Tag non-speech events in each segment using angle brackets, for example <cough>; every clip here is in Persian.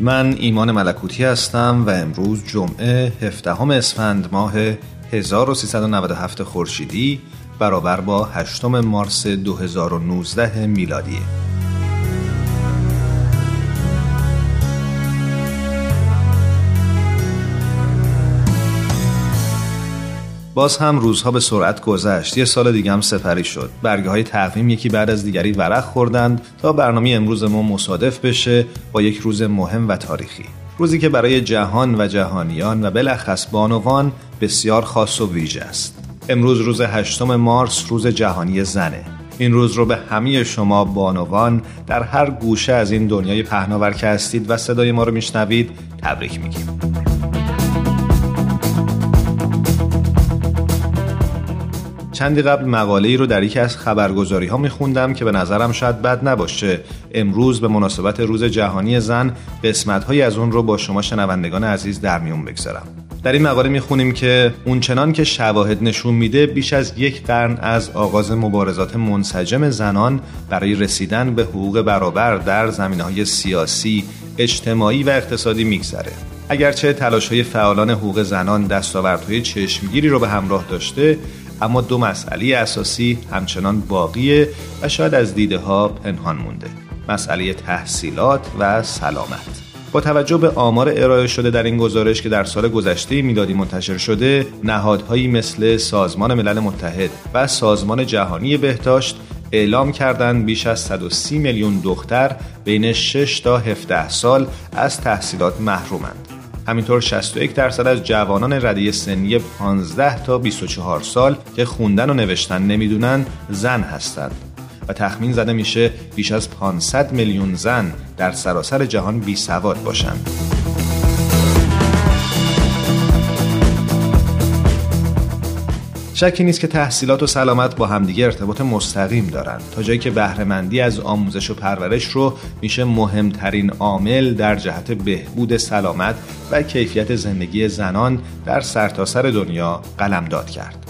من ایمان ملکوتی هستم و امروز جمعه 17 اسفند ماه 1397 خورشیدی برابر با 8 مارس 2019 میلادیه. باز هم روزها به سرعت گذشت. یه سال دیگه هم سپری شد. برگه های تقویم یکی بعد از دیگری ورق خوردند تا برنامه امروز ما مصادف بشه با یک روز مهم و تاریخی. روزی که برای جهان و جهانیان و بلخص بانوان بسیار خاص و ویژه است. امروز روز هشتم مارس روز جهانی زنه. این روز رو به همه شما بانوان در هر گوشه از این دنیای پهناور که هستید و صدای ما رو میشنوید تبریک میگیم. چندی قبل مقاله ای رو در یکی از خبرگزاری ها میخوندم که به نظرم شاید بد نباشه. امروز به مناسبت روز جهانی زن قسمت های از اون رو با شما شنوندگان عزیز در میون بگذارم. در این مقاله می‌خونیم که اونچنان که شواهد نشون میده بیش از یک قرن از آغاز مبارزات منسجم زنان برای رسیدن به حقوق برابر در زمینه های سیاسی، اجتماعی و اقتصادی میگذره. اگرچه تلاش های فعالان حقوق زنان دستاوردهای چشمگیری رو به همراه داشته اما دو مسئله اساسی همچنان باقیه و شاید از دیده ها پنهان مونده. مسئله تحصیلات و سلامت. با توجه به آمار ارائه شده در این گزارش که در سال گذشته میلادی منتشر شده نهادهایی مثل سازمان ملل متحد و سازمان جهانی بهداشت اعلام کردند بیش از 130 میلیون دختر بین 6 تا 17 سال از تحصیلات محرومند. همینطور 61 درصد از جوانان ردی سنی 15 تا 24 سال که خوندن و نوشتن نمی‌دونن زن هستند و تخمین زده میشه بیش از 500 میلیون زن در سراسر جهان بی سواد باشند. شکی نیست که تحصیلات و سلامت با همدیگه ارتباط مستقیم دارند تا جایی که بهرهمندی از آموزش و پرورش رو میشه مهمترین عامل در جهت بهبود سلامت و کیفیت زندگی زنان در سرتاسر سر دنیا قلمداد کرد.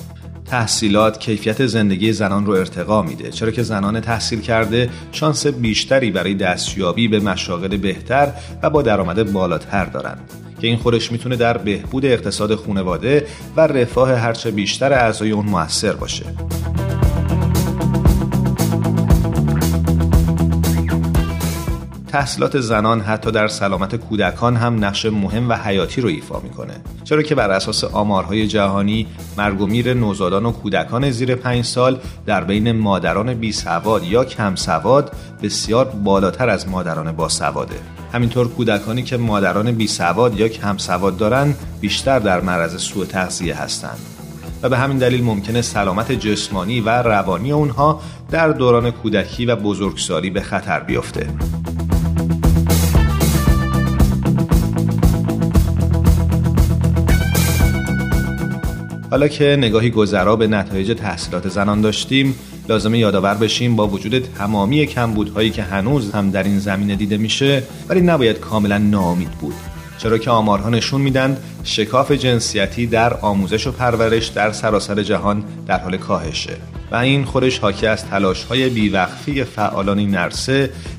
تحصیلات کیفیت زندگی زنان رو ارتقا میده چرا که زنان تحصیل کرده شانس بیشتری برای دستیابی به مشاغل بهتر و با درآمد بالاتر دارند که این خودش می‌تونه در بهبود اقتصاد خانواده و رفاه هرچه بیشتر اعضای اون موثر باشه. تحصیلات زنان حتی در سلامت کودکان هم نقش مهم و حیاتی رو ایفا می‌کنه. چرا که بر اساس آمارهای جهانی مرگ و میر نوزادان و کودکان زیر 5 سال در بین مادران بی سواد یا کم سواد بسیار بالاتر از مادران با سواده. همینطور کودکانی که مادران بی سواد یا کم سواد دارن بیشتر در معرض سوء تغذیه هستند و به همین دلیل ممکنه سلامت جسمانی و روانی اونها در دوران کودکی و بزرگسالی به خطر بیفته. حالا که نگاهی گذرا به نتایج تحصیلات زنان داشتیم لازمه یادآور بشیم با وجود تمامی کمبودهایی که هنوز هم در این زمینه دیده میشه ولی نباید کاملا ناامید بود. چرا که آمارها نشون میدن شکاف جنسیتی در آموزش و پرورش در سراسر جهان در حال کاهشه. و این خودش حاکی از تلاش های بیوقفی فعالان این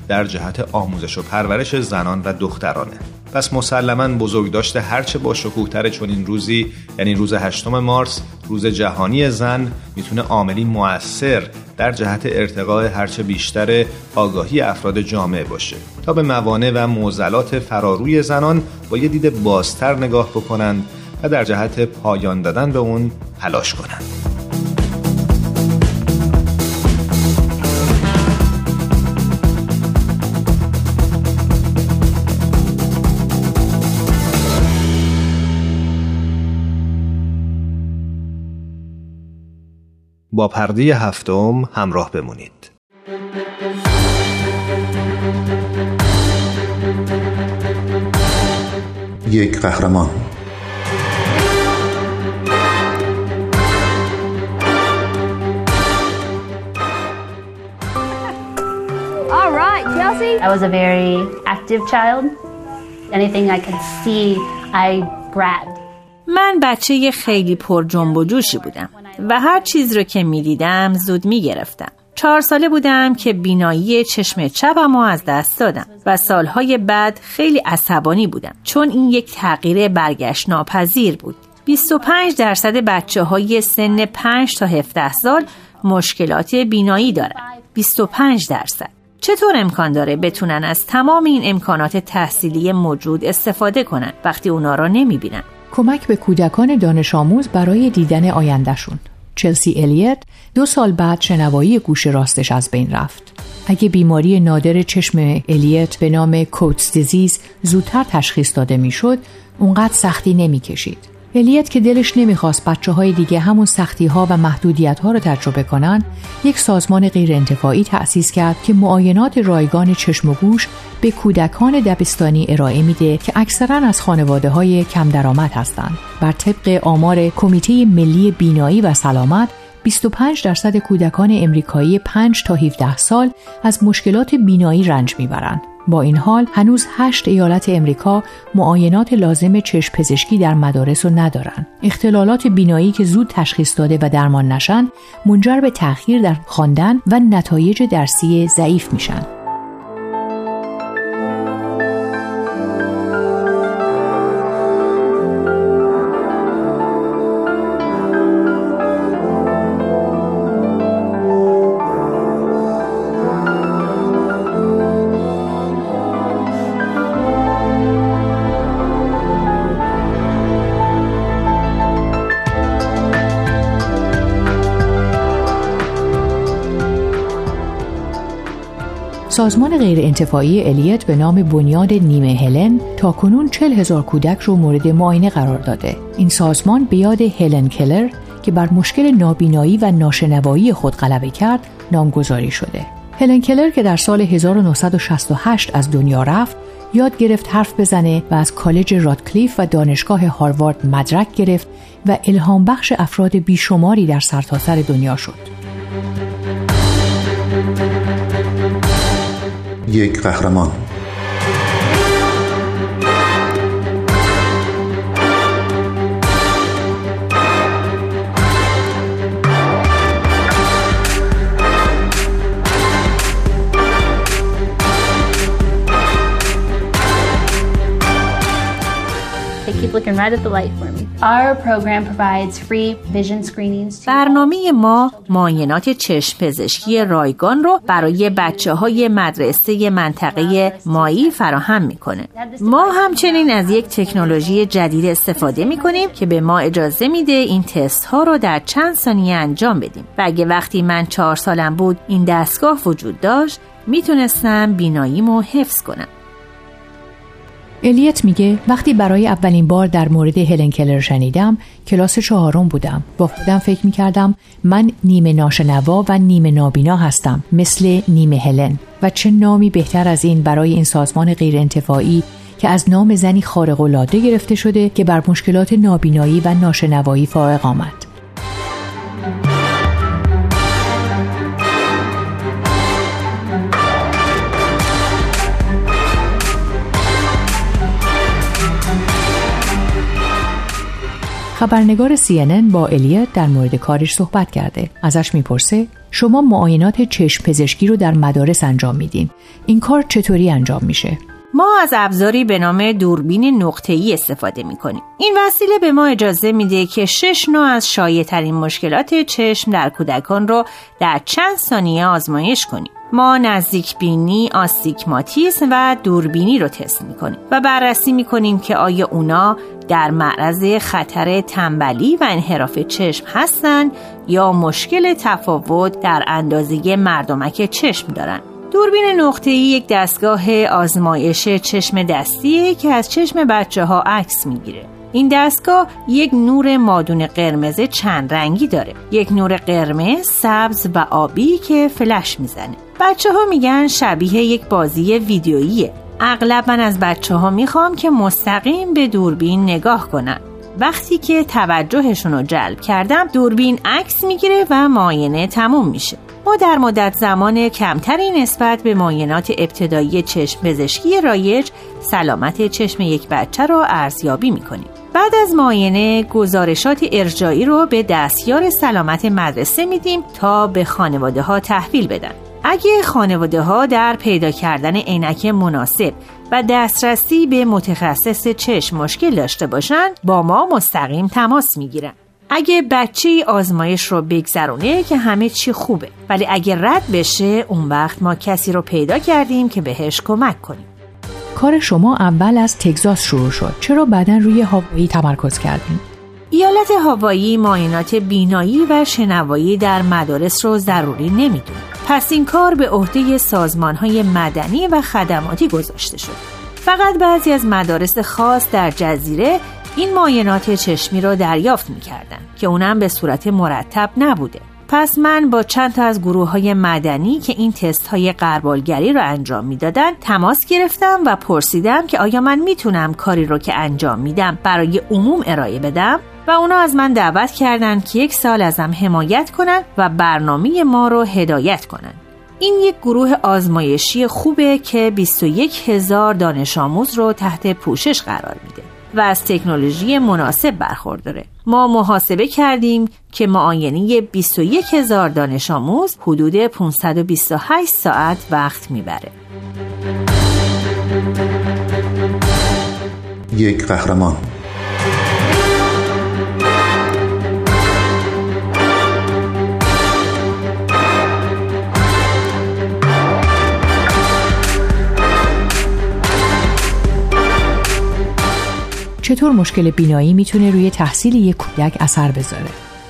در جهت آموزش و پرورش زنان و دخترانه. پس مسلما بزرگ داشته هرچه با شکوهتر چون این روزی یعنی روز هشتم مارس روز جهانی زن می‌تونه عاملی موثر در جهت ارتقاء هرچه بیشتر آگاهی افراد جامعه باشه تا به موانع و معضلات فراروی زنان با یه دید بازتر نگاه بکنند و در جهت پایان دادن به اون تلاش کنند. با پرده هفتم همراه بمونید. یک قهرمان All right, Chelsea. I was a very active child. Anything I could see, I grabbed. من بچه خیلی پر جنب و جوشی بودم. و هر چیز رو که می دیدم زود می گرفتم. چهار ساله بودم که بینایی چشم چپم رو از دست دادم و سالهای بعد خیلی عصبانی بودم چون این یک تغییر برگشت ناپذیر بود. 25 درصد بچه های سن 5 تا 17 سال مشکلات بینایی دارند 25 درصد. چطور امکان داره بتونن از تمام این امکانات تحصیلی موجود استفاده کنن وقتی اونا را نمی‌بینن؟ کمک به کودکان دانش آموز برای دیدن آیندهشون چلسی الیت دو سال بعد شنوایی گوش راستش از بین رفت. اگه بیماری نادر چشم الیت به نام کوتس دیزیز زودتر تشخیص داده می‌شد، اونقدر سختی نمی‌کشید. الیت که دلش نمی‌خواست بچه های دیگه همون سختی ها و محدودیت ها رو تجربه کنن یک سازمان غیرانتفاعی تأسیس کرد که معاینات رایگان چشم و گوش به کودکان دبستانی ارائه میده که اکثرا از خانواده های کم درآمد هستند. بر طبق آمار کمیته ملی بینایی و سلامت 25 درصد کودکان امریکایی 5 تا 17 سال از مشکلات بینایی رنج می‌برند. با این حال هنوز هشت ایالت امریکا معاینات لازم چشم پزشکی در مدارس رو ندارن. اختلالات بینایی که زود تشخیص داده و درمان نشن منجر به تأخیر در خواندن و نتایج درسی ضعیف میشن. سازمان غیر انتفاعی الیت به نام بنیاد نیمه هلن تا کنون 40 هزار کودک رو مورد معاینه قرار داده. این سازمان به یاد هلن کلر که بر مشکل نابینایی و ناشنوایی خود غلبه کرد نامگذاری شده. هلن کلر که در سال 1968 از دنیا رفت یاد گرفت حرف بزنه و از کالج رادکلیف و دانشگاه هاروارد مدرک گرفت و الهام بخش افراد بیشماری در سرتاسر سر دنیا شد. یک قهرمان. برنامه ما معاینات چشم پزشکی رایگان رو برای بچه های مدرسه منطقه مایی فراهم می‌کنه. ما همچنین از یک تکنولوژی جدید استفاده می‌کنیم که به ما اجازه میده این تست ها رو در چند ثانیه انجام بدیم. و اگه وقتی من چهار سالم بود این دستگاه وجود داشت می‌تونستم بیناییمو حفظ کنم. الیت میگه وقتی برای اولین بار در مورد هلن کلر شنیدم کلاس چهارم بودم. با خودم فکر می‌کردم من نیمه ناشنوا و نیمه نابینا هستم مثل نیمه هلن. و چه نامی بهتر از این برای این سازمان غیر انتفاعی که از نام زنی خارق العاده گرفته شده که بر مشکلات نابینایی و ناشنوایی فائق آمد. خبرنگار CNN با الیت در مورد کارش صحبت کرده. ازش می‌پرسه شما معاینات چشم پزشکی رو در مدارس انجام میدین. این کار چطوری انجام میشه؟ ما از ابزاری به نام دوربین نقطه‌ای استفاده می‌کنیم. این وسیله به ما اجازه میده که شش نوع از شایع ترین مشکلات چشم در کودکان رو در چند ثانیه آزمایش کنیم. ما نزدیک بینی، آستیگماتیسم و دوربینی رو تست می‌کنیم و بررسی می‌کنیم که آیا اونا در معرض خطر تنبلی و انحراف چشم هستند یا مشکل تفاوت در اندازه مردمک چشم دارند. دوربین نقطه‌ای یک دستگاه آزمایش چشم دستیه که از چشم بچه ها عکس می‌گیره. این دستگاه یک نور مادون قرمز چند رنگی داره. یک نور قرمز، سبز و آبی که فلش می‌زنه. بچه ها میگن شبیه یک بازی ویدیوییه. اغلب من از بچه ها می‌خوام که مستقیم به دوربین نگاه کنن. وقتی که توجهشون رو جلب کردم دوربین عکس می‌گیره و معاینه تموم میشه ما در مدت زمان کمتری نسبت به معاینات ابتدایی چشم پزشکی رایج سلامت چشم یک بچه را ارزیابی می‌کنیم. بعد از معاینه گزارشات ارجایی رو به دستیار سلامت مدرسه میدیم تا به خانواده ها تحویل بدن. اگه خانواده ها در پیدا کردن عینک مناسب و دسترسی به متخصص چشم مشکل داشته باشند با ما مستقیم تماس می‌گیرن. اگه بچه آزمایش رو بگذرونه که همه چی خوبه. ولی اگه رد بشه اون وقت ما کسی رو پیدا کردیم که بهش کمک کنیم. کار شما اول از تگزاس شروع شد. چرا بعدا روی هاوایی تمرکز کردیم؟ ایالت هاوایی معاینات بینایی و شنوایی در مدارس رو ضروری نمی‌دونه. پس این کار به عهده سازمان های مدنی و خدماتی گذاشته شد. فقط بعضی از مدارس خاص در جزیره این معاینات چشمی را دریافت می‌کردن که اونم به صورت مرتب نبوده. پس من با چند تا از گروه های مدنی که این تست های قربالگری رو انجام می‌دادن تماس گرفتم و پرسیدم که آیا من می‌تونم کاری رو که انجام میدم برای عموم ارائه بدم؟ و اونا از من دعوت کردند که یک سال ازم حمایت کنن و برنامه ما رو هدایت کنن. این یک گروه آزمایشی خوبه که 21 هزار دانش آموز رو تحت پوشش قرار میده. و از تکنولوژی مناسب برخورداره. ما محاسبه کردیم که معاینه 21 هزار دانش آموز حدود 528 ساعت وقت می‌بره. یک قهرمان. چطور مشکل بینایی می‌تونه روی تحصیل یک کودک اثر بذاره؟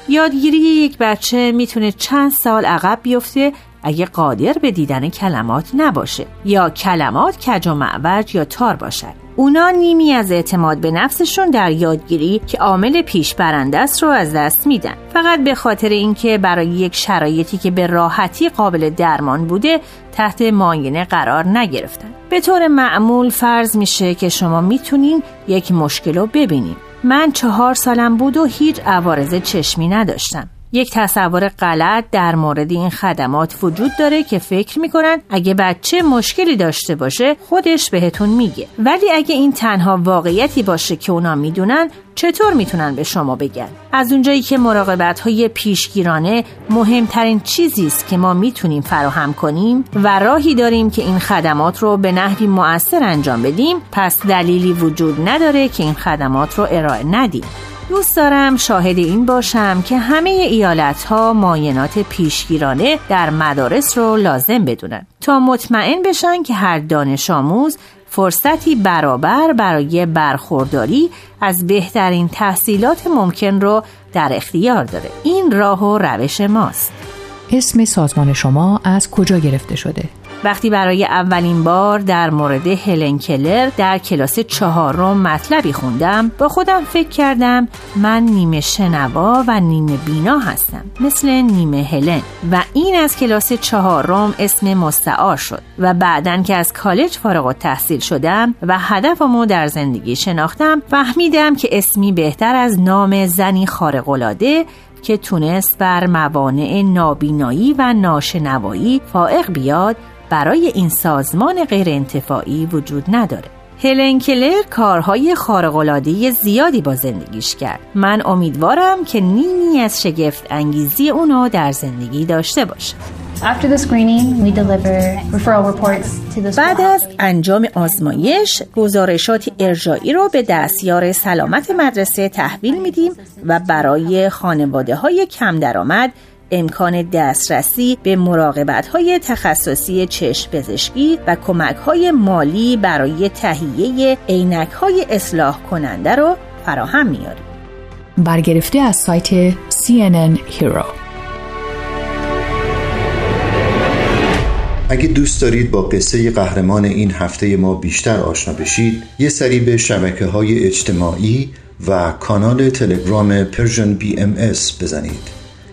یادگیری یک بچه می‌تونه چند سال عقب بیفته اگه قادر به دیدن کلمات نباشه یا کلمات کج و معوج یا تار باشد اونا نیمی از اعتماد به نفسشون در یادگیری که عامل پیش است رو از دست میدن. فقط به خاطر اینکه برای یک شرایطی که به راحتی قابل درمان بوده تحت معاینه قرار نگرفتن. به طور معمول فرض میشه که شما می‌تونین یک مشکل رو ببینین. من چهار سالم بود و هیچ عوارض چشمی نداشتم. یک تصور غلط در مورد این خدمات وجود داره که فکر می‌کنن اگه بچه مشکلی داشته باشه خودش بهتون میگه. ولی اگه این تنها واقعیتی باشه که اونا می‌دونن چطور می‌تونن به شما بگن؟ از اونجایی که مراقبت های پیشگیرانه مهمترین چیزی است که ما می‌تونیم فراهم کنیم و راهی داریم که این خدمات رو به نحوی مؤثر انجام بدیم پس دلیلی وجود نداره که این خدمات رو ارائه ندیم. دوست دارم شاهد این باشم که همه ایالت ها ماینات پیشگیرانه در مدارس رو لازم بدونن تا مطمئن بشن که هر دانش آموز فرصتی برابر برای برخورداری از بهترین تحصیلات ممکن رو در اختیار داره این راه و روش ماست اسم سازمان شما از کجا گرفته شده؟ وقتی برای اولین بار در مورد هلن کلر در کلاس چهارم مطلبی خوندم با خودم فکر کردم من نیمه شنوا و نیمه بینا هستم مثل نیمه هلن. و این از کلاس چهارم اسم مستعار شد و بعدا که از کالج فارغ تحصیل شدم و هدفمو در زندگی شناختم فهمیدم که اسمی بهتر از نام زنی خارق‌العاده که تونست بر موانع نابینایی و ناشنوایی فائق بیاد برای این سازمان غیر انتفاعی وجود نداره. هلن کلر کارهای خارق‌العاده زیادی با زندگیش کرد. من امیدوارم که نیمی از شگفت انگیزی اونو در زندگی داشته باشه. بعد از انجام آزمایش گزارشات ارجایی رو به دستیار سلامت مدرسه تحویل میدیم و برای خانواده های کم درآمد امکان دسترسی به مراقبت های تخصصی چشم پزشکی و کمک های مالی برای تهیه عینک های اصلاح کننده رو فراهم میاریم. برگرفته از سایت CNN Hero اگه دوست دارید با قصه قهرمان این هفته ما بیشتر آشنا بشید یه سری به شبکه های اجتماعی و کانال تلگرام Persian BMS بزنید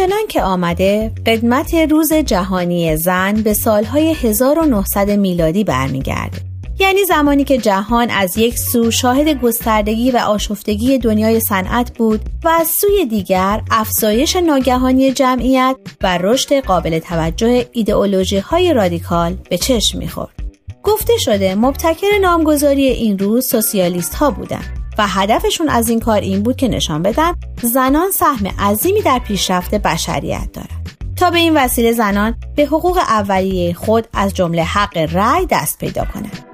آنچنان که آمده قدمت روز جهانی زن به سالهای 1900 میلادی برمیگرده یعنی زمانی که جهان از یک سو شاهد گستردگی و آشفتگی دنیای صنعت بود و از سوی دیگر افزایش ناگهانی جمعیت و رشد قابل توجه ایدئولوژی های رادیکال به چشم می‌خورد. گفته شده مبتکر نامگذاری این روز سوسیالیست ها بودند و هدفشون از این کار این بود که نشان بدن زنان سهم عظیمی در پیشرفت بشریت دارند تا به این وسیله زنان به حقوق اولیه خود از جمله حق رأی دست پیدا کنند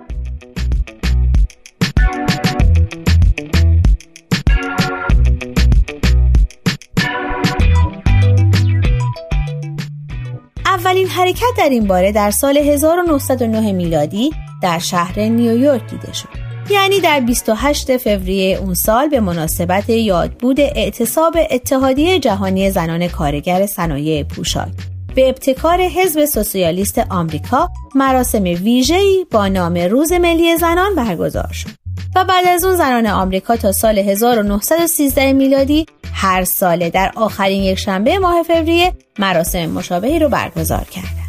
اولین حرکت در این باره در سال 1909 میلادی در شهر نیویورک دیده شد. یعنی در 28 فوریه اون سال به مناسبت یادبود اعتصاب اتحادیه جهانی زنان کارگر صنایع پوشاک به ابتکار حزب سوسیالیست آمریکا مراسم ویژه‌ای با نام روز ملی زنان برگزار شد و بعد از اون زنان آمریکا تا سال 1913 میلادی هر ساله در آخرین یک شنبه ماه فوریه مراسم مشابهی رو برگزار کردند.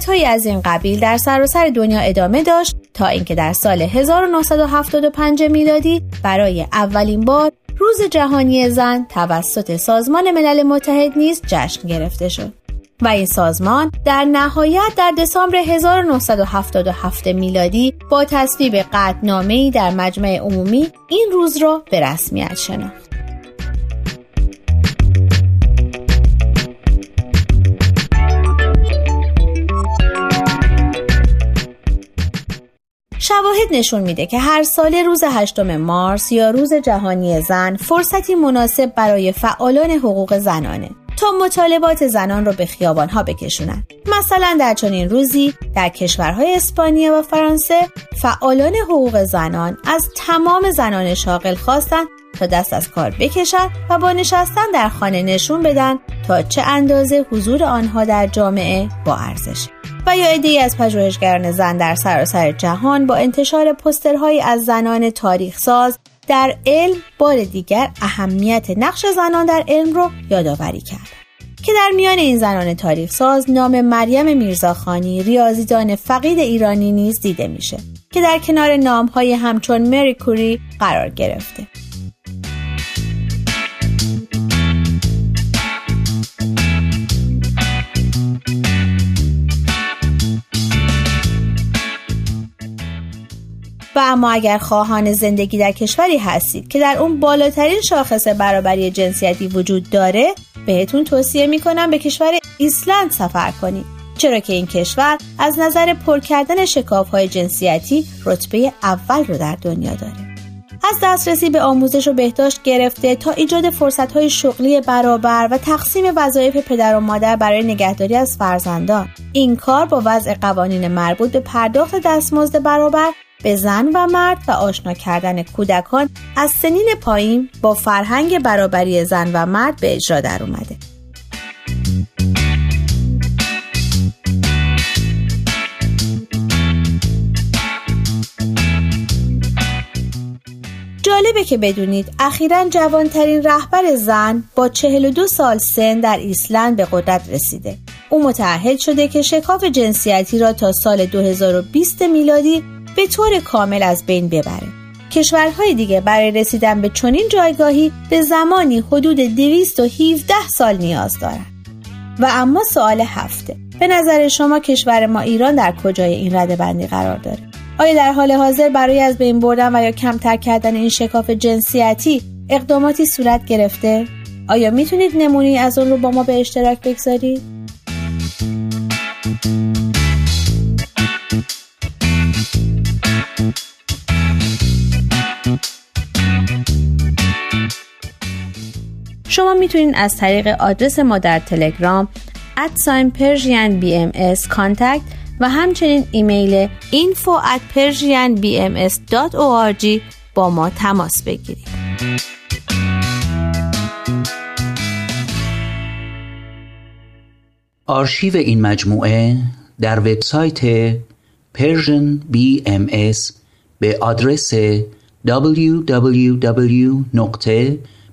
فعالیت از این قبیل در سراسر دنیا ادامه داشت تا اینکه در سال 1975 میلادی برای اولین بار روز جهانی زن توسط سازمان ملل متحد نیز جشن گرفته شد و این سازمان در نهایت در دسامبر 1977 میلادی با تصویب قطعنامه‌ای در مجمع عمومی این روز را به رسمیت شناخت. شواهد نشون میده که هر سال روز هشتم مارس یا روز جهانی زن فرصتی مناسب برای فعالان حقوق زنانه تا مطالبات زنان رو به ها بکشونن. مثلا در چنین روزی در کشورهای اسپانیا و فرانسه فعالان حقوق زنان از تمام زنان شاغل خواستن تا دست از کار بکشند و با نشستن در خانه نشون بدن تا چه اندازه حضور آنها در جامعه با ارزش. و یا از پژوهشگران زن در سراسر جهان با انتشار پسترهایی از زنان تاریخ ساز در علم بار دیگر اهمیت نقش زنان در علم رو یادآوری کرد. که در میان این زنان تاریخ ساز نام مریم میرزاخانی ریاضیدان فقید ایرانی نیز دیده میشه که در کنار نامهای همچون مری کوری قرار گرفته. و اما اگر خواهان زندگی در کشوری هستید که در اون بالاترین شاخص برابری جنسیتی وجود داره بهتون توصیه می‌کنم به کشور ایسلند سفر کنید. چرا که این کشور از نظر پر کردن شکاف های جنسیتی رتبه اول رو در دنیا داره. از دسترسی به آموزش و بهداشت گرفته تا ایجاد فرصت های شغلی برابر و تقسیم وظایف پدر و مادر برای نگهداری از فرزندان این کار با وضع قوانین مربوط به پرداخت دستمزد برابر به زن و مرد و آشنا کردن کودکان از سنین پایین با فرهنگ برابری زن و مرد به اجرا در اومده. جالبه که بدونید اخیرا جوانترین رهبر زن با 42 سال سن در ایسلند به قدرت رسیده. او متعهد شده که شکاف جنسیتی را تا سال 2020 میلادی به طور کامل از بین ببره کشورهای دیگه برای رسیدن به چنین جایگاهی به زمانی حدود 217 سال نیاز دارند. و اما سوال هفته به نظر شما کشور ما ایران در کجای این رده بندی قرار داره؟ آیا در حال حاضر برای از بین بردن و یا کمتر کردن این شکاف جنسیتی اقداماتی صورت گرفته؟ آیا می‌تونید نمونی از اون رو با ما به اشتراک بگذارید؟ شما می‌تونید از طریق آدرس ما در تلگرام ادساین پرژین بی ام و همچنین ایمیل info at persianbms.org با ما تماس بگیرید. آرشیو این مجموعه در وبسایت Persian BMS به آدرس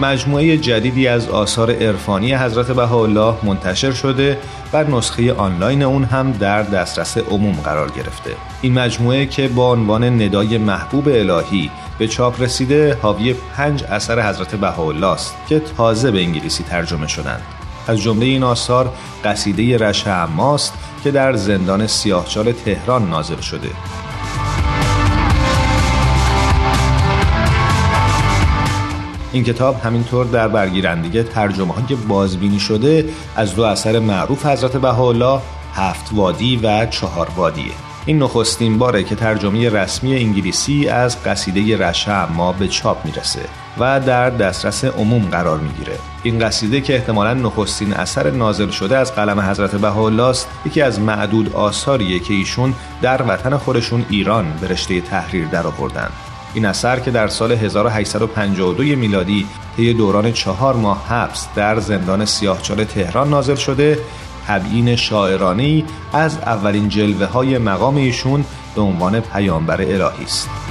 مجموعه جدیدی از آثار عرفانی حضرت بهاءالله منتشر شده و نسخه آنلاین اون هم در دسترس عموم قرار گرفته. این مجموعه که با عنوان ندای محبوب الهی به چاپ رسیده حاوی پنج اثر حضرت بهاءالله است که تازه به انگلیسی ترجمه شدند. از جمله این آثار قصیده رش ماست که در زندان سیاهچال تهران نازل شده. این کتاب همینطور در برگیرندگی ترجمه های بازبینی شده از دو اثر معروف حضرت بهاءالله هفت وادی و چهار وادیه. این نخستین باره که ترجمه رسمی انگلیسی از قصیده رشه ما به چاپ می‌رسه و در دسترس عموم قرار می‌گیره. این قصیده که احتمالا نخستین اثر نازل شده از قلم حضرت بهاءالله است یکی از معدود آثاریه که ایشون در وطن خودشون ایران به رشته تحریر درآوردند این اثر که در سال 1852 میلادی طی دوران چهار ماه حبس در زندان سیاهچال تهران نازل شده تبیین شاعرانه از اولین جلوه های مقام ایشون به عنوان پیامبر الهی است.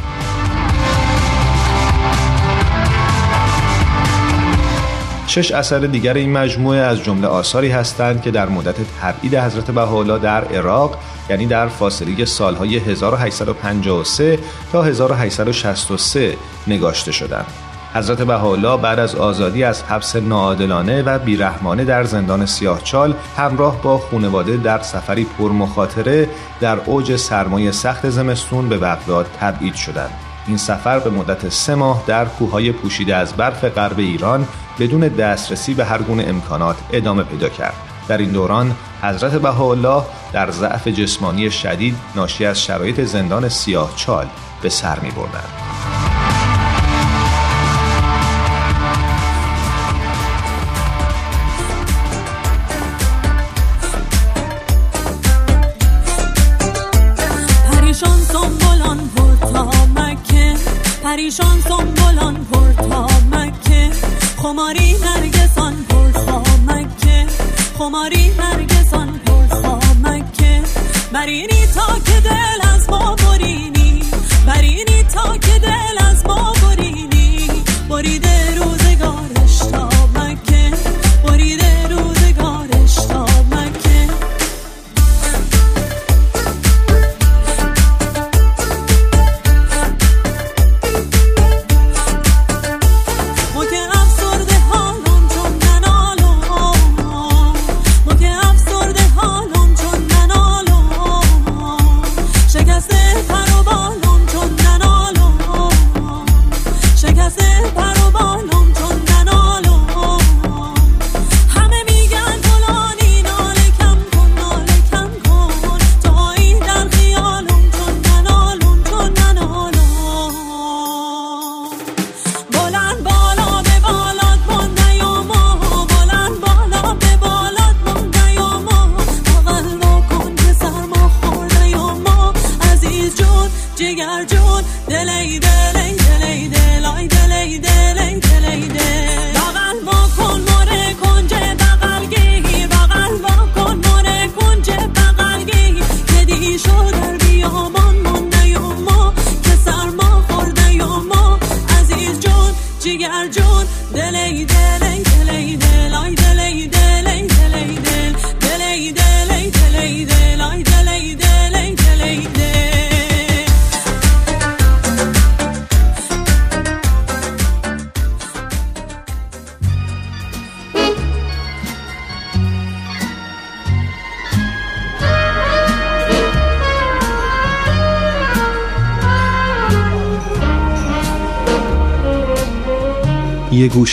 شش اثر دیگر این مجموعه از جمله آثاری هستند که در مدت تبعید حضرت بهاءالله در عراق یعنی در فاصله سالهای 1853 تا 1863 نگاشته شدند. حضرت بهاءالله بعد از آزادی از حبس ناعادلانه و بیرحمانه در زندان سیاهچال همراه با خانواده در سفری پر مخاطره در اوج سرمایه سخت زمستون به بغداد تبعید شدند. این سفر به مدت سه ماه در کوههای پوشیده از برف غرب ایران بدون دسترسی به هر گونه امکانات ادامه پیدا کرد. در این دوران حضرت بهاءالله در ضعف جسمانی شدید ناشی از شرایط زندان سیاه چال به سر می. نرگسان پر تا مکه برینی تا که دل از ما برینی برینی تا که دل از ما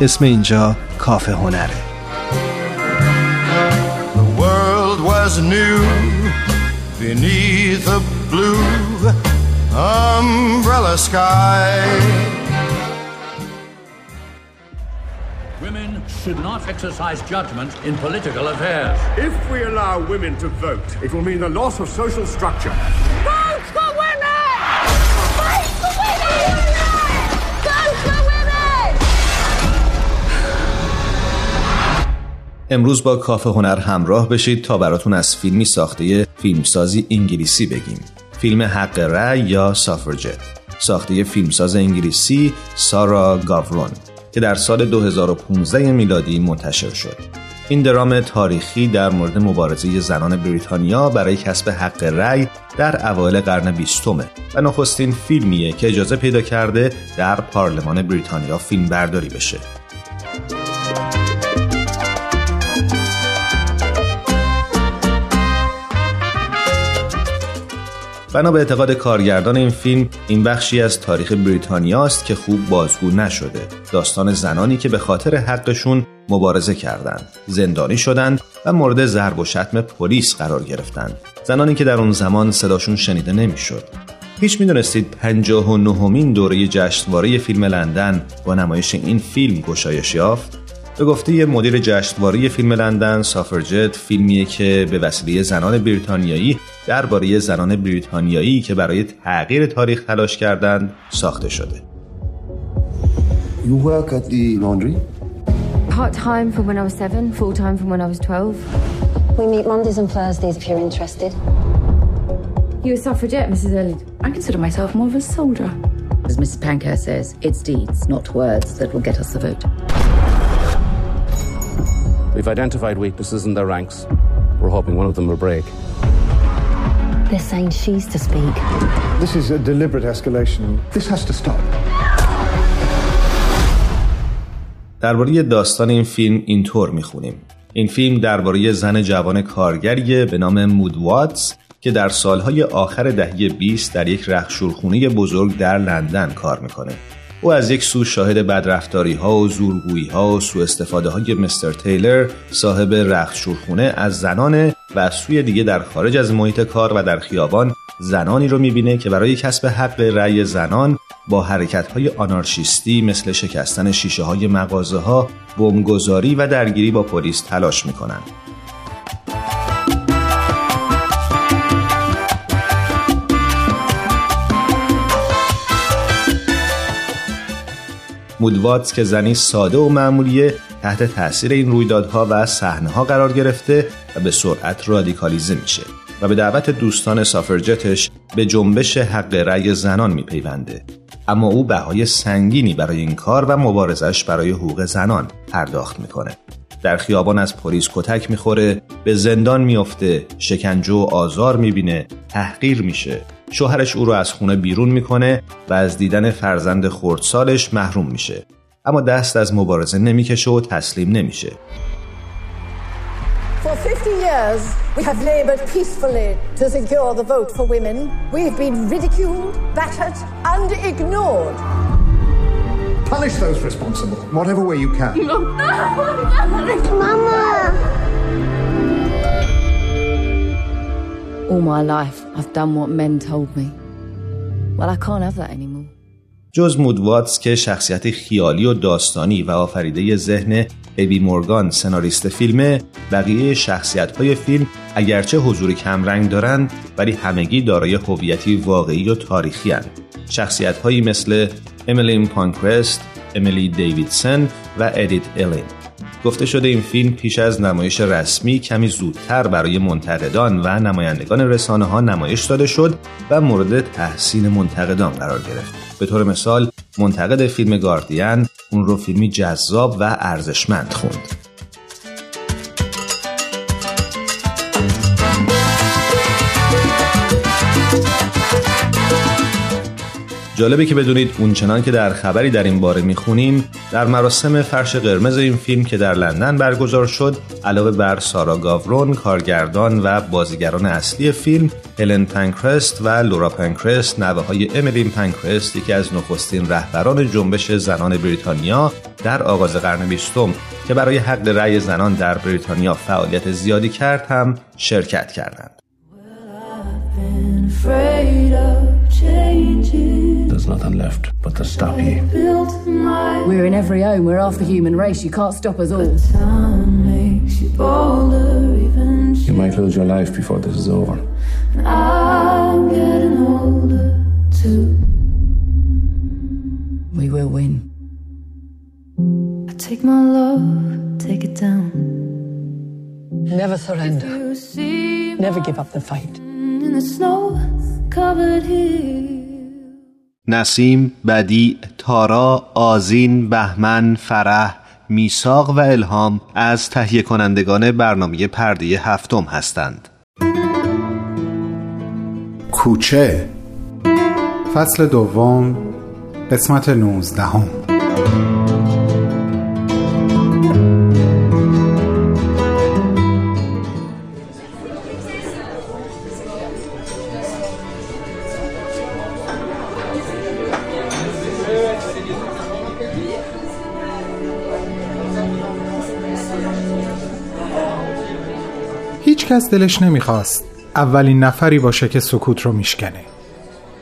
اسم اینجا کافه هنره The world was new beneath a blue umbrella sky Women should not exercise judgment in political affairs. If we allow women to vote, it will mean the loss of social structure. امروز با کافه هنر همراه بشید تا براتون از فیلمی ساخته فیلمسازی انگلیسی بگیم فیلم حق رأی یا سافرجت ساخته فیلمساز انگلیسی سارا گاورون که در سال 2015 میلادی منتشر شد. این درام تاریخی در مورد مبارزه زنان بریتانیا برای کسب حق رأی در اوایل قرن بیستمه و نخستین فیلمیه که اجازه پیدا کرده در پارلمان بریتانیا فیلم برداری بشه. بنا به اعتقاد کارگردان این فیلم این بخشی از تاریخ بریتانیا است که خوب بازگو نشده. داستان زنانی که به خاطر حقشون مبارزه کردند. زندانی شدند و مورد ضرب و شتم پلیس قرار گرفتند. زنانی که در اون زمان صداشون شنیده نمی‌شد. هیچ می‌دونستید 59 دوره جشنواره فیلم لندن با نمایش این فیلم گشایش یافت؟ به گفته مدیر جشنواره فیلم لندن سافرجت فیلمیه که به وسیله زنان بریتانیایی درباره زنان بریتانیایی که برای تغییر تاریخ تلاش کردند ساخته شده. You work at the laundry? Part time from when I was seven, full time from when I was 12. We meet Mondays and Thursdays if you're interested. You a suffragette, Mrs. Elliot? I consider myself more of a soldier. As Mrs. Pankhurst says, it's deeds, not words, that will get us the vote. We've identified weaknesses in their ranks. We're hoping one of them will break. They're saying she's to speak. This is a deliberate escalation. This has to stop. درباره داستان این فیلم اینطور می‌خونیم این فیلم درباره زن جوان کارگری به نام مود واتس که در سالهای آخر دهه 20 در یک رخشورخونه بزرگ در لندن کار می‌کنه او از یک سو شاهد بدرفتاری ها و زورگویی ها و سوء استفاده های مستر تیلر صاحب رخت شورخونه از زنانه و از سوی دیگه در خارج از محیط کار و در خیابان زنانی رو می‌بینه که برای کسب حق رأی زنان با حرکت های آنارشیستی مثل شکستن شیشه های مغازه ها، بمبگذاری و درگیری با پلیس تلاش می‌کنند. مودواتس که زنی ساده و معمولیه تحت تاثیر این رویدادها و صحنه ها قرار گرفته و به سرعت رادیکالیزه میشه و به دعوت دوستان سافرجتش به جنبش حق رأی زنان میپیونده. اما او بهای سنگینی برای این کار و مبارزش برای حقوق زنان پرداخت می‌کنه. در خیابان از پلیس کتک می‌خوره به زندان میفته شکنجه و آزار می‌بینه تحقیر میشه. شوهرش او رو از خونه بیرون می‌کنه و از دیدن فرزند خردسالش محروم میشه اما دست از مبارزه نمی‌کشه و تسلیم نمیشه For 50 years, we have labored peacefully to secure the vote for women. We've been ridiculed, battered, and ignored. Punish those responsible, whatever way you can. Mama! All my life, I've done what men told me. Well, I can't have that anymore. جز مود واتس که شخصیت خیالی و داستانی و آفریده ذهن ابی مورگان سناریست فیلمه بقیه شخصیت های فیلم اگرچه حضور کمرنگ دارند ولی همگی دارای هویتی واقعی و تاریخی هستند. شخصیت هایی مثل امیلین پانکرست، امیلی دیویدسن و ادیت الین گفته شده این فیلم پیش از نمایش رسمی کمی زودتر برای منتقدان و نمایندگان رسانه ها نمایش داده شد و مورد تحسین منتقدان قرار گرفت. به طور مثال منتقد فیلم گاردین اون رو فیلمی جذاب و ارزشمند خوند. جالبه که بدونید اونچنان که در خبری در این باره می‌خونیم در مراسم فرش قرمز این فیلم که در لندن برگزار شد علاوه بر سارا گاورون کارگردان و بازیگران اصلی فیلم هلن پنکرست و لورا پنکرست نوه های امیلین پنکرست یکی از نخستین رهبران جنبش زنان بریتانیا در آغاز قرن بیستم که برای حق رأی زنان در بریتانیا فعالیت زیادی کرد هم شرکت کردند. There's nothing left but to stop you. We're in every home. We're half the human race. You can't stop us all. You might lose your life before this is over. I'm getting older too. We will win. I take my love, take it down. Never surrender. Never give up the fight. in the snow covered hill. نسیم، بدی، تارا، آزین، بهمن، فرح، میساق و الهام از تهیه کنندگان برنامه پرده هفتم هستند. کوچه فصل دوم قسمت 19 کس دلش نمی‌خواست اولین نفری باشه که سکوت رو میشکنه.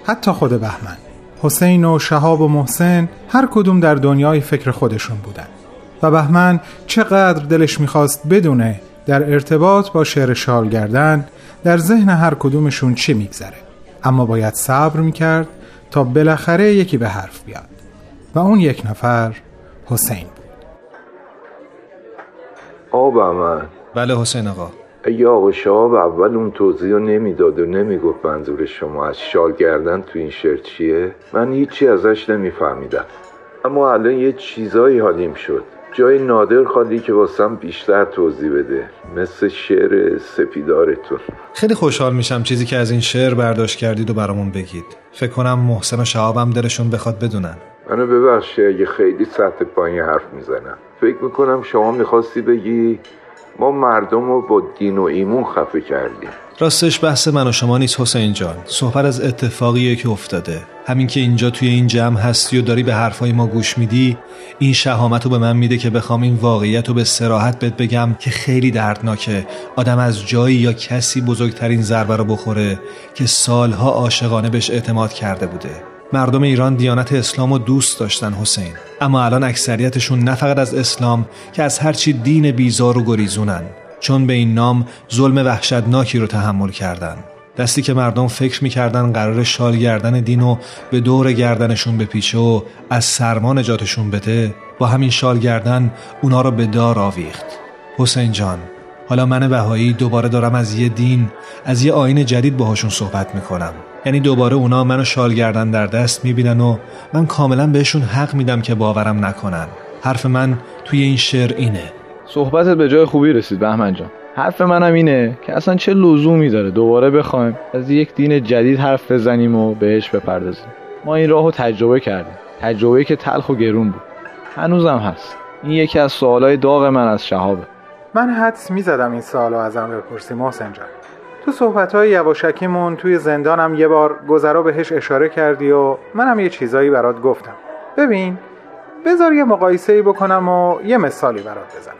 حتی خود بهمن حسین و شهاب و محسن هر کدوم در دنیای فکر خودشون بودن. و بهمن چقدر دلش می‌خواست بدونه در ارتباط با شعر شال گردن در ذهن هر کدومشون چی میگذره. اما باید صبر می‌کرد تا بالاخره یکی به حرف بیاد. و اون یک نفر حسین بود. آقا من بله حسین آقا. اگه آقا شهاب اول اون توضیح رو نمی‌داد و نمی‌گفت منظور شما از شال گردن تو این شعر چیه؟ من هیچی ازش نمیفهمیدم. اما الان یه چیزایی حالیم شد. جای نادر خالی که واسم بیشتر توضیح بده. مثل شعر سپیدارتون. خیلی خوشحال میشم چیزی که از این شعر برداشت کردید و برامون بگید. فکر کنم محسن و شهابم دلشون بخواد بدونن. منو ببخشی اگه خیلی سطح پایین حرف می‌زنم. فکر می‌کنم شما می‌خواستی بگی ما مردم رو با دین و ایمون خفه کردیم. راستش بحث من و شما نیست حسین جان. صحبت از اتفاقیه که افتاده. همین که اینجا توی این جمع هستی و داری به حرفای ما گوش میدی این شهامت رو به من میده که بخوام این واقعیت رو به سراحت بهت بگم که خیلی دردناکه. آدم از جایی یا کسی بزرگترین ضربه رو بخوره که سالها عاشقانه بهش اعتماد کرده بوده. مردم ایران دیانت اسلام رو دوست داشتن حسین. اما الان اکثریتشون نه فقط از اسلام که از هرچی دین بیزار و گریزونن. چون به این نام ظلم وحشتناکی رو تحمل کردن. دستی که مردم فکر می‌کردن قرار شال گردن دین و به دور گردنشون بپیچه و از سرما نجاتشون بده با همین شال گردن اونا رو به دار آویخت. حسین جان حالا من بهایی دوباره دارم از یه دین از یه آین جدید باهاشون صحبت می‌کنم. یعنی دوباره اونا منو شال گردن در دست می‌بینن و من کاملا بهشون حق میدم که باورم نکنن. حرف من توی این شعر اینه. صحبتت به جای خوبی رسید بهمن جان. حرف منم اینه که اصلا چه لزومی داره دوباره بخوایم از یک دین جدید حرف بزنیم و بهش بپردازیم. ما این راهو تجربه کردیم. تجربه که تلخ و گرون بود. هنوزم هست. این یکی از سوالای داغ من از شهابه من حدس می‌زدم این سوالو ازم بپرسی محسن جان. تو صحبت های یواشکیمون توی زندانم یه بار گذرا بهش اشاره کردی و منم یه چیزایی برات گفتم. ببین بذار یه مقایسه ای بکنم و یه مثالی برات بزنم.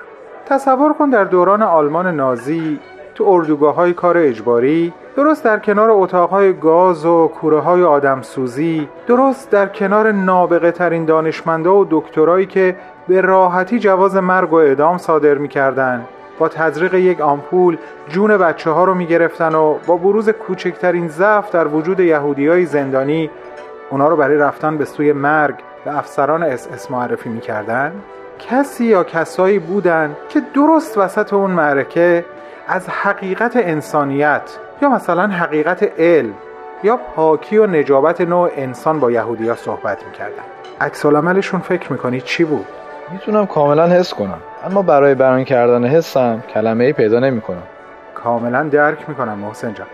تصور کن در دوران آلمان نازی تو اردوگاه های کار اجباری درست در کنار اتاقهای گاز و کوره های آدمسوزی درست در کنار نابغه ترین دانشمندا و دکترایی که به راحتی جواز مرگ و اعدام صادر می‌کردن با تزریق یک آمپول جون بچه ها رو می‌گرفتن و با بروز کوچکترین ضعف در وجود یهودی های زندانی اونا رو برای رفتن به سوی مرگ به افسران اس اس معرفی می‌کردن کسی یا کسایی بودن که درست وسط اون معرکه از حقیقت انسانیت یا مثلا حقیقت علم یا پاکی و نجابت نوع انسان با یهودیا صحبت می‌کردن عکس فکر می‌کنی چی بود؟ می‌تونم کاملا حس کنم. اما برای بیان کردن حسم کلمه ای پیدا نمی‌کنم. کاملا درک می‌کنم محسن جان.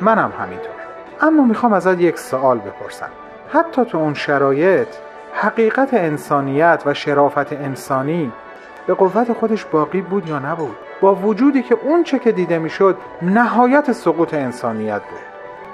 منم همینطور. اما می‌خوام ازت یک سوال بپرسم. حتی تو اون شرایط حقیقت انسانیت و شرافت انسانی به قوت خودش باقی بود یا نبود؟ با وجودی که اون چه که دیده می‌شد نهایت سقوط انسانیت بود.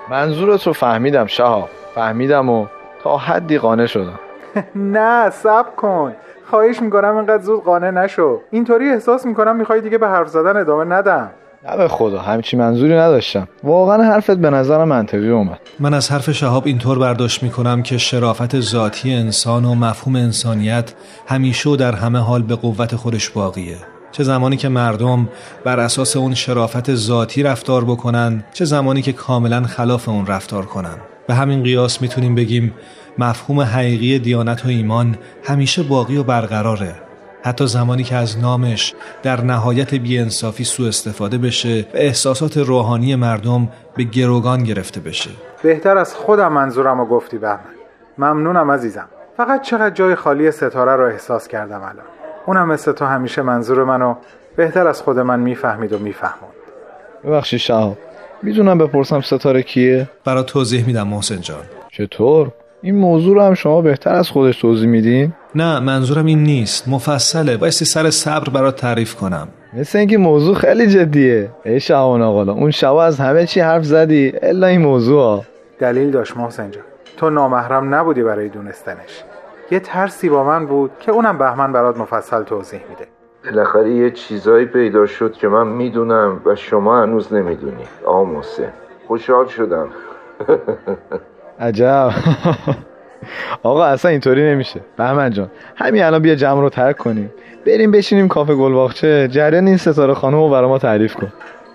منظورت رو فهمیدم شهاب. فهمیدم و تا حدی قانع شدم. <laughs> نه سب کن. خواهش می‌کنم اینقدر زود قانع نشو. اینطوری احساس می‌کنم می‌خوای دیگه به حرف زدن ادامه ندم. نه به خدا همچی منظوری نداشتم. واقعا حرفت به نظرم منطقی اومد. من از حرف شهاب اینطور برداشت می‌کنم که شرافت ذاتی انسان و مفهوم انسانیت همیشه و در همه حال به قوت خودش باقیه. چه زمانی که مردم بر اساس اون شرافت ذاتی رفتار بکنن چه زمانی که کاملا خلاف اون رفتار کنن. به همین قیاس می‌تونیم بگیم مفهوم حقیقی دیانت و ایمان همیشه باقی و برقراره. حتی زمانی که از نامش در نهایت بیانصافی سوء استفاده بشه و احساسات روحانی مردم به گروگان گرفته بشه. بهتر از خودم منظورم رو گفتی بهمن. ممنونم عزیزم. فقط چقدر جای خالی ستاره رو احساس کردم الان. اونم مثل تو همیشه منظور منو بهتر از خود من می‌فهمید و میفهموند. ببخشید شهاب. می‌دونم بپرسم ستاره کیه؟ برا توضیح میدم محسن جان. چطور؟ این موضوع رو هم شما بهتر از خودش توضیح میدین؟ نه منظورم این نیست. مفصله. بایستی سر صبر برات تعریف کنم. مثل اینکه موضوع خیلی جدیه. ای شعبان آقالا اون شبا از همه چی حرف زدی. الا این موضوع ها. دلیل داشت محسن جان. تو نامحرم نبودی برای دونستنش. یه ترسی با من بود که اونم بهمن برات مفصل توضیح میده. بالاخره یه چیزایی پیدا شد که من می‌دونم و شما هنوز نمی‌دونی آقا محسن. خوشحال شدم. <laughs> عجب. آقا اصلا اینطوری نمیشه. بهمن جان همین الان بیا جمع رو ترک کنیم. بریم بشینیم کافه گلباغچه. جریان این ستاره خانم رو برای ما تعریف کن.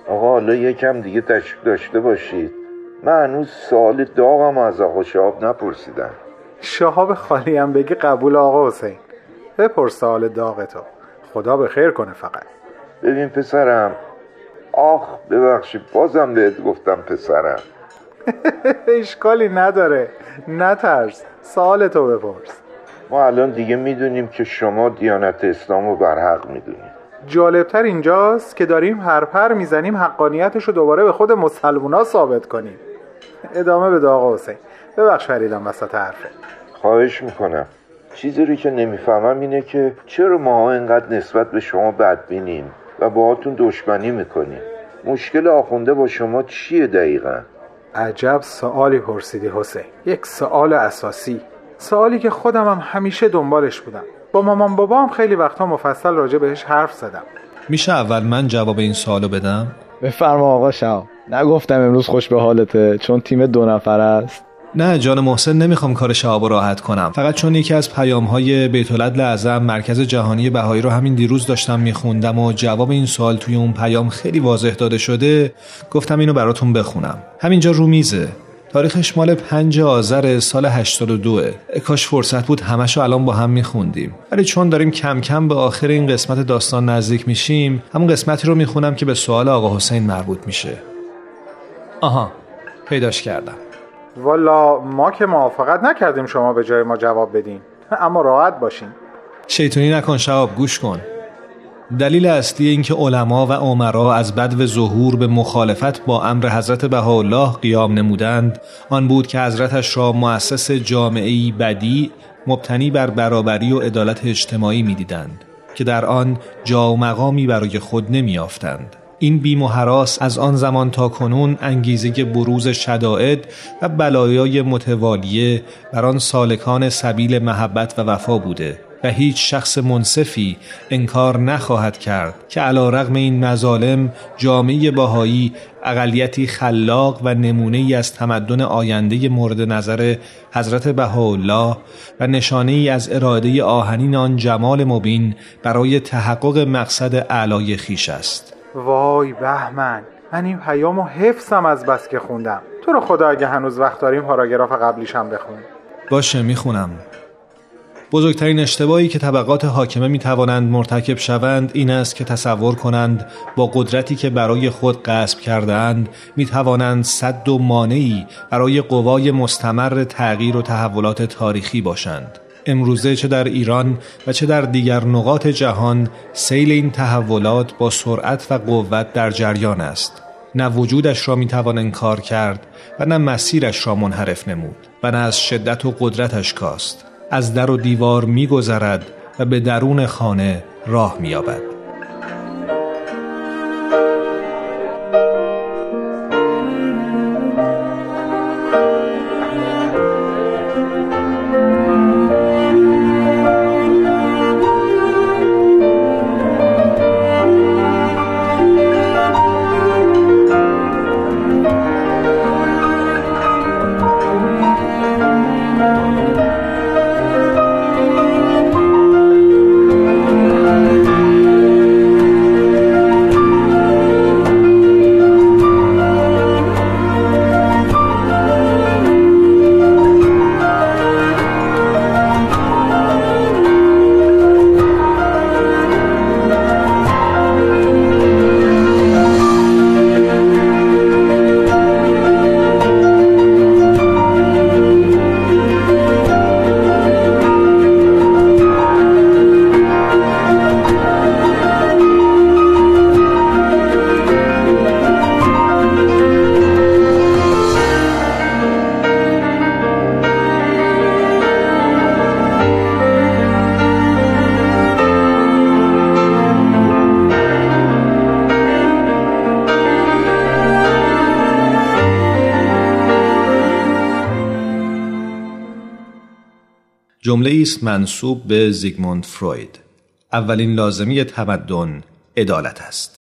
آقا حالا یکم دیگه تشریف داشته باشید. من هنوز سوال داغم از آقا شهاب نپرسیدم. شهاب خالی هم بگی قبول آقا حسین. بپرس سوال داغ تو. خدا به خیر کنه فقط. ببین پسرم. آخ ببخشید بازم بهت گفتم پسرم. <laughs> اشکالی نداره. نترس. سوال تو بپرس. ما الان دیگه می‌دونیم که شما دیانت اسلام رو برحق می‌دونید. جالبتر اینجاست که داریم هر پر می‌زنیم حقانیتش رو دوباره به خود مسلمونا ثابت کنیم. ادامه به آقا حسین. ببخش فریدم وسط حرفه خواهش می‌کنم. چیزی رو که نمی‌فهمم اینه که چرا ماها اینقدر نسبت به شما بدبینیم و باهاتون دشمنی می‌کنیم؟ مشکل آخونده با شما چیه دقیقا؟ عجب سوالی پرسیدی حسین. یک سوال اساسی. سوالی که خودم هم همیشه دنبالش بودم. با مامان بابا هم خیلی وقتا مفصل راجع بهش حرف زدم. میشه اول من جواب این سوالو بدم؟ بفرما آقا شهاب. نگفتم امروز خوش به حالته چون تیم دو نفر است. نه جان محسن نمی‌خوام کار شهاب راحت کنم. فقط چون یکی از پیام های بیت اعظم مرکز جهانی بهایی رو همین دیروز داشتم میخوندم و جواب این سوال توی اون پیام خیلی واضح داده شده گفتم اینو براتون بخونم. همینجا رو میزه. تاریخش مال 5 آذر سال 82 کاش فرصت بود همشو الان با هم میخوندیم. ولی چون داریم کم کم به آخر این قسمت داستان نزدیک میشیم همون قسمتی رو می‌خونم که به سوال آقا حسین مربوط میشه. آها پیداش کردم. والا ما که موافقت نکردیم شما به جای ما جواب بدین. اما راحت باشین. شیطونی نکن شهاب گوش کن. دلیل اصلی اینکه علما و عمرا از بد و ظهور به مخالفت با امر حضرت بهاءالله قیام نمودند آن بود که حضرتش را مؤسس جامعه بدی مبتنی بر برابری و عدالت اجتماعی می‌دیدند که در آن جا و مقامی برای خود نمیافتند این بیم و حراس از آن زمان تا کنون انگیزه بروز شدائد و بلایای متوالیه بر آن سالکان سبیل محبت و وفا بوده و هیچ شخص منصفی انکار نخواهد کرد که علا رغم این مظالم جامعه باهایی اقلیتی خلاق و نمونه ای از تمدن آینده مورد نظر حضرت بهاءالله و نشانه ای از اراده آهنین آن جمال مبین برای تحقق مقصد اعلای خیش است. وای بهمن من این پیامو حفظم از بس که خوندم. تو رو خدا اگه هنوز وقت داریم پاراگراف قبلیش هم بخون باشه می‌خونم. بزرگترین اشتباهی که طبقات حاکمه می توانند مرتکب شوند این است که تصور کنند با قدرتی که برای خود قصب کردهاند می توانند صد و مانعی برای قوای مستمر تغییر و تحولات تاریخی باشند. امروزه چه در ایران و چه در دیگر نقاط جهان سیل این تحولات با سرعت و قوت در جریان است. نه وجودش را می‌توان انکار کرد و نه مسیرش را منحرف نمود و نه از شدت و قدرتش کاست. از در و دیوار میگذرد و به درون خانه راه مییابد. جمله است منصوب به زیگموند فروید. اولین لازمی تمدن عدالت است.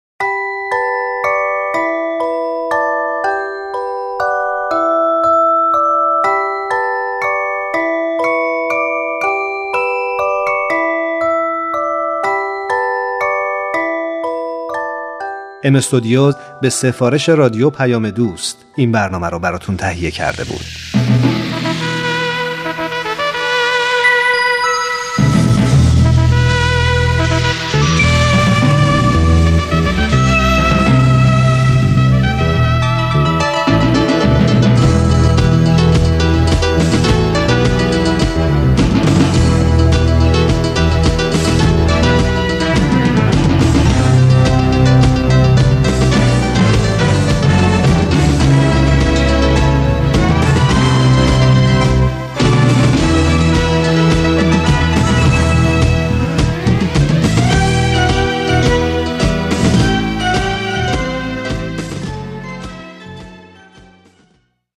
ام استودیو به سفارش رادیو پیام دوست این برنامه رو براتون تهیه کرده بود.